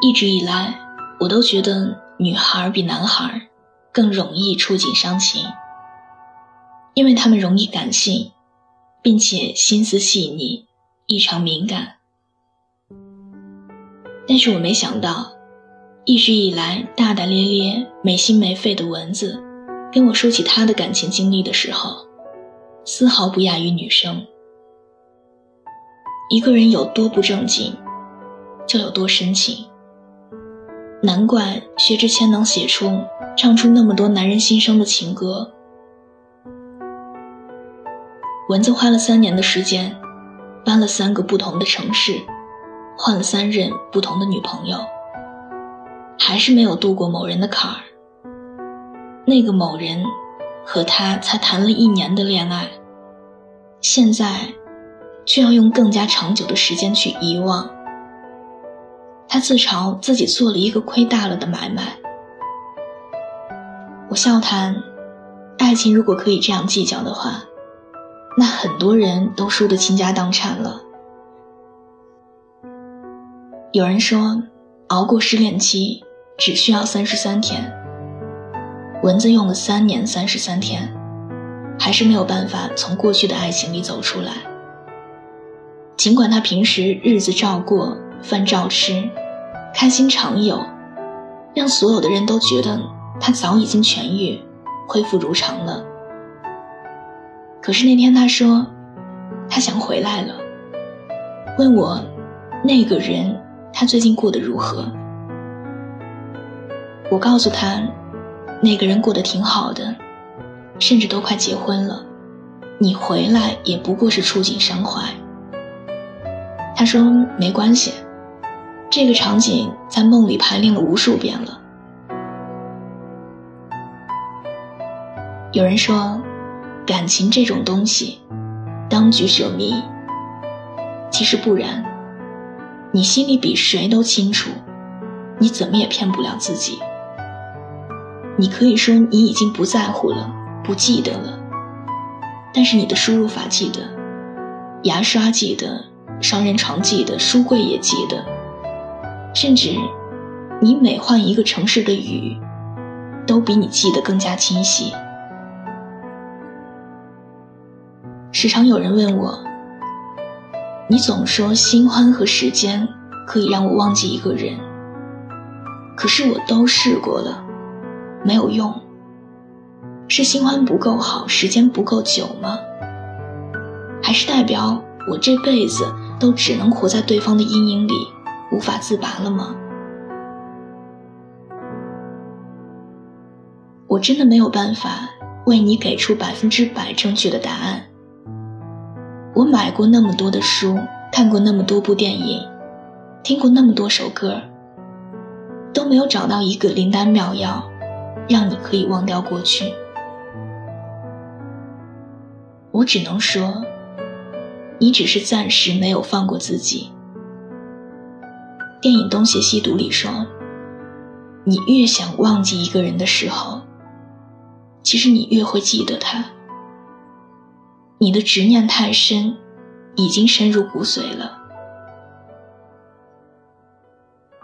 一直以来，我都觉得女孩比男孩更容易触景伤情，因为他们容易感性，并且心思细腻，异常敏感。但是我没想到，一直以来大大咧咧、没心没肺的蚊子，跟我说起他的感情经历的时候，丝毫不亚于女生。一个人有多不正经，就有多深情。难怪薛之谦能写出、唱出那么多男人心声的情歌。蚊子花了三年的时间，搬了三个不同的城市，换了三任不同的女朋友，还是没有度过某人的坎儿。那个某人和他才谈了一年的恋爱，现在却要用更加长久的时间去遗忘。他自嘲自己做了一个亏大了的买卖。我笑谈，爱情如果可以这样计较的话，那很多人都输得倾家荡产了。有人说，熬过失恋期只需要三十三天。蚊子用了三年三十三天，还是没有办法从过去的爱情里走出来。尽管他平时日子照过。饭照吃，开心常有，让所有的人都觉得他早已经痊愈，恢复如常了。可是那天他说，他想回来了，问我那个人他最近过得如何。我告诉他，那个人过得挺好的，甚至都快结婚了。你回来也不过是触景伤怀。他说没关系。这个场景在梦里排练了无数遍了。有人说，感情这种东西，当局者迷。其实不然，你心里比谁都清楚，你怎么也骗不了自己。你可以说你已经不在乎了，不记得了，但是你的输入法记得，牙刷记得，双人床记得，书柜也记得。甚至，你每换一个城市的雨，都比你记得更加清晰。时常有人问我：“你总说新欢和时间可以让我忘记一个人，可是我都试过了，没有用。是新欢不够好，时间不够久吗？还是代表我这辈子都只能活在对方的阴影里？”无法自拔了吗？我真的没有办法为你给出百分之百正确的答案。我买过那么多的书，看过那么多部电影，听过那么多首歌，都没有找到一个灵丹妙药，让你可以忘掉过去。我只能说，你只是暂时没有放过自己。电影《东邪西毒》里说：“你越想忘记一个人的时候，其实你越会记得他。你的执念太深，已经深入骨髓了。”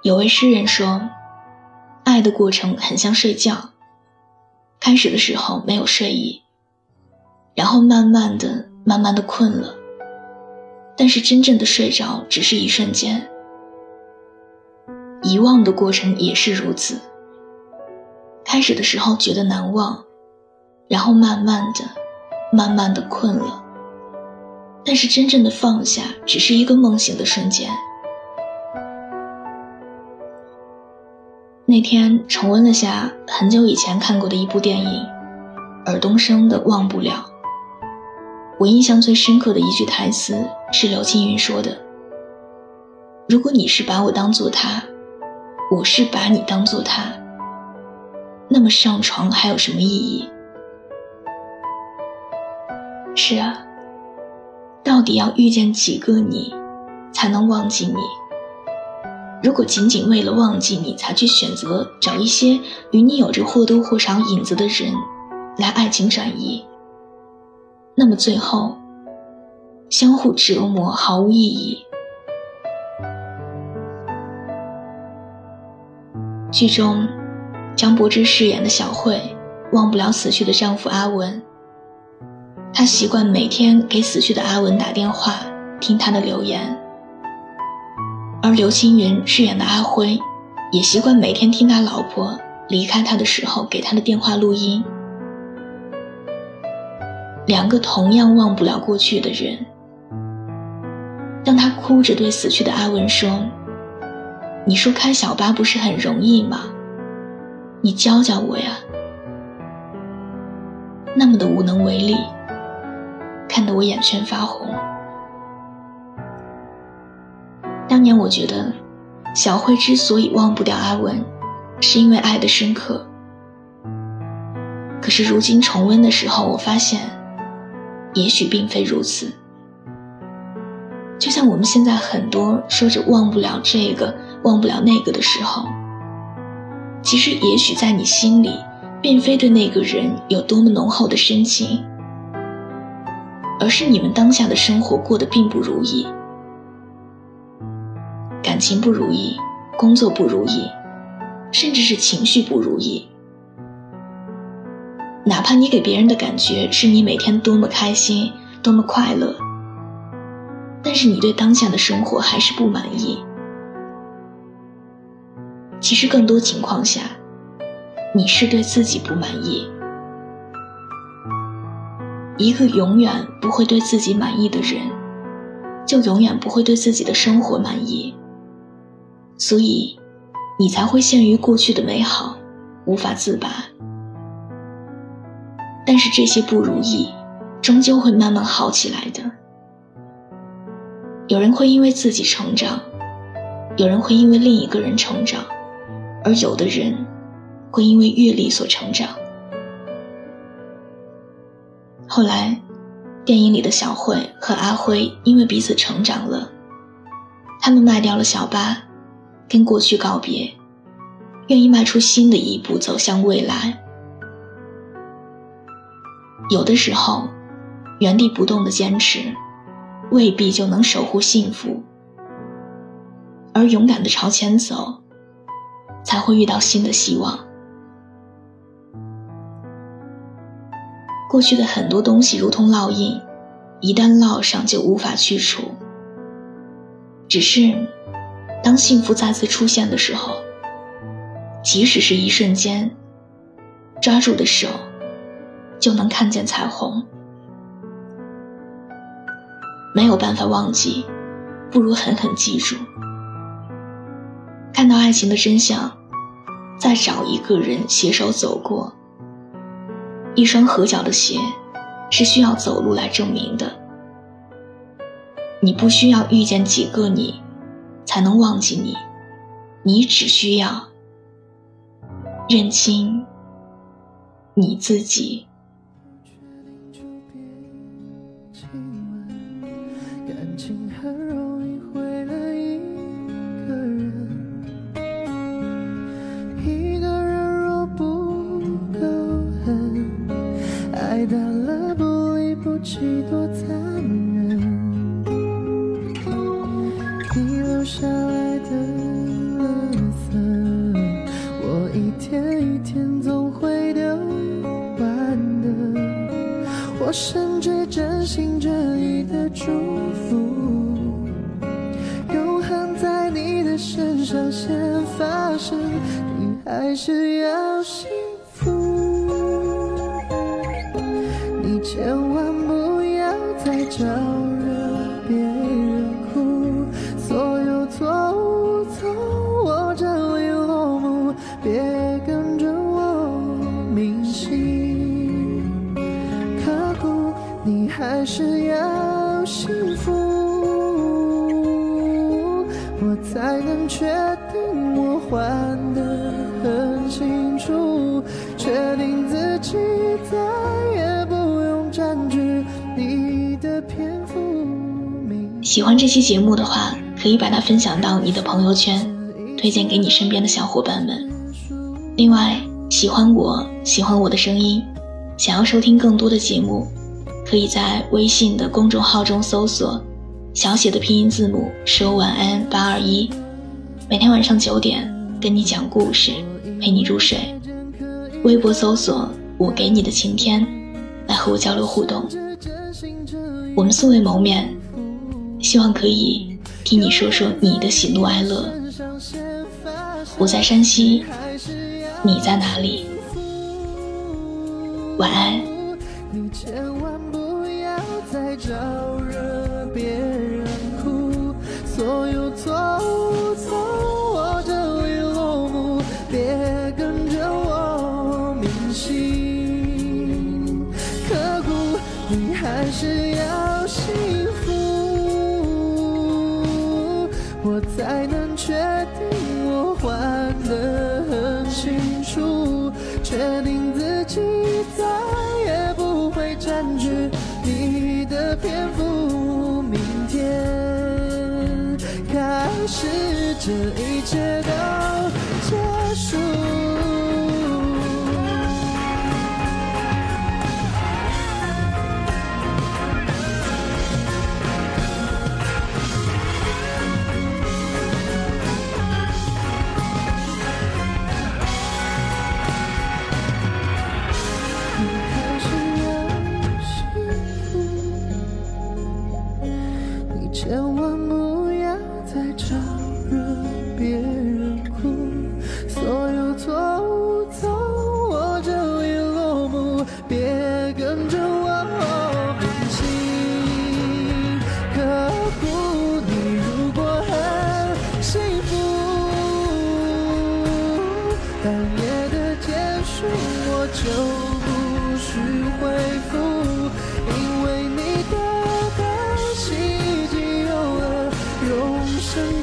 有位诗人说：“爱的过程很像睡觉，开始的时候没有睡意，然后慢慢的、慢慢的困了，但是真正的睡着只是一瞬间。”遗忘的过程也是如此。开始的时候觉得难忘，然后慢慢的、慢慢的困了。但是真正的放下，只是一个梦醒的瞬间。那天重温了下很久以前看过的一部电影，尔冬升的《忘不了》。我印象最深刻的一句台词是刘青云说的：“如果你是把我当做他。”我是把你当做他，那么上床还有什么意义？是啊，到底要遇见几个你，才能忘记你？如果仅仅为了忘记你才去选择找一些与你有着或多或少影子的人来爱情转移，那么最后相互折磨毫无意义。剧中，张柏芝饰演的小慧忘不了死去的丈夫阿文。她习惯每天给死去的阿文打电话，听他的留言。而刘青云饰演的阿辉，也习惯每天听他老婆离开他的时候给他的电话录音。两个同样忘不了过去的人。当他哭着对死去的阿文说：“你说开小巴不是很容易吗？你教教我呀。”那么的无能为力，看得我眼圈发红。当年我觉得，小慧之所以忘不掉阿文，是因为爱的深刻。可是如今重温的时候，我发现，也许并非如此。就像我们现在很多说着忘不了这个、忘不了那个的时候，其实也许在你心里，并非对那个人有多么浓厚的深情，而是你们当下的生活过得并不如意，感情不如意，工作不如意，甚至是情绪不如意。哪怕你给别人的感觉是你每天多么开心、多么快乐。但是你对当下的生活还是不满意。其实更多情况下，你是对自己不满意。一个永远不会对自己满意的人，就永远不会对自己的生活满意。所以，你才会陷于过去的美好，无法自拔。但是这些不如意，终究会慢慢好起来的。有人会因为自己成长，有人会因为另一个人成长，而有的人会因为阅历所成长。后来，电影里的小慧和阿辉因为彼此成长了，他们卖掉了小巴，跟过去告别，愿意迈出新的一步走向未来。有的时候，原地不动的坚持。未必就能守护幸福，而勇敢的朝前走，才会遇到新的希望。过去的很多东西如同烙印，一旦烙上就无法去除。只是，当幸福再次出现的时候，即使是一瞬间，抓住的手，就能看见彩虹。没有办法忘记，不如狠狠记住。看到爱情的真相，再找一个人携手走过。一双合脚的鞋，是需要走路来证明的。你不需要遇见几个你，才能忘记你，你只需要认清你自己。爱淡了不离不弃多残忍。你留下来的垃色我一天一天总会丢完的我甚至真心真意的祝福永恒在你的身上先发生你还是要幸千万不要再招惹别人哭，所有错误从我这里落幕，别跟着我铭心刻骨。你。还是要幸福，我才能确定我还得很清楚，确定自己在喜欢这期节目的话，可以把它分享到你的朋友圈，推荐给你身边的小伙伴们。另外，喜欢我喜欢我的声音，想要收听更多的节目。可以在微信的公众号中搜索小写的拼音字母说晚安八二一，每天晚上九点，跟你讲故事，陪你入睡。微博搜索“我给你的晴天”，来和我交流互动。我们素未谋面，希望可以听你说说你的喜怒哀乐。我在山西，你在哪里？晚安。你千万不要再招惹别人哭，所有错误从我这里落幕，别跟着我铭心刻骨，你还是要天赋。明天开始，这一切都结束。千万不要再招惹别人哭，所有错误从我这里落幕，别跟着我铭心刻骨。你如果很幸福，当夜的结束，我就不需回复。生。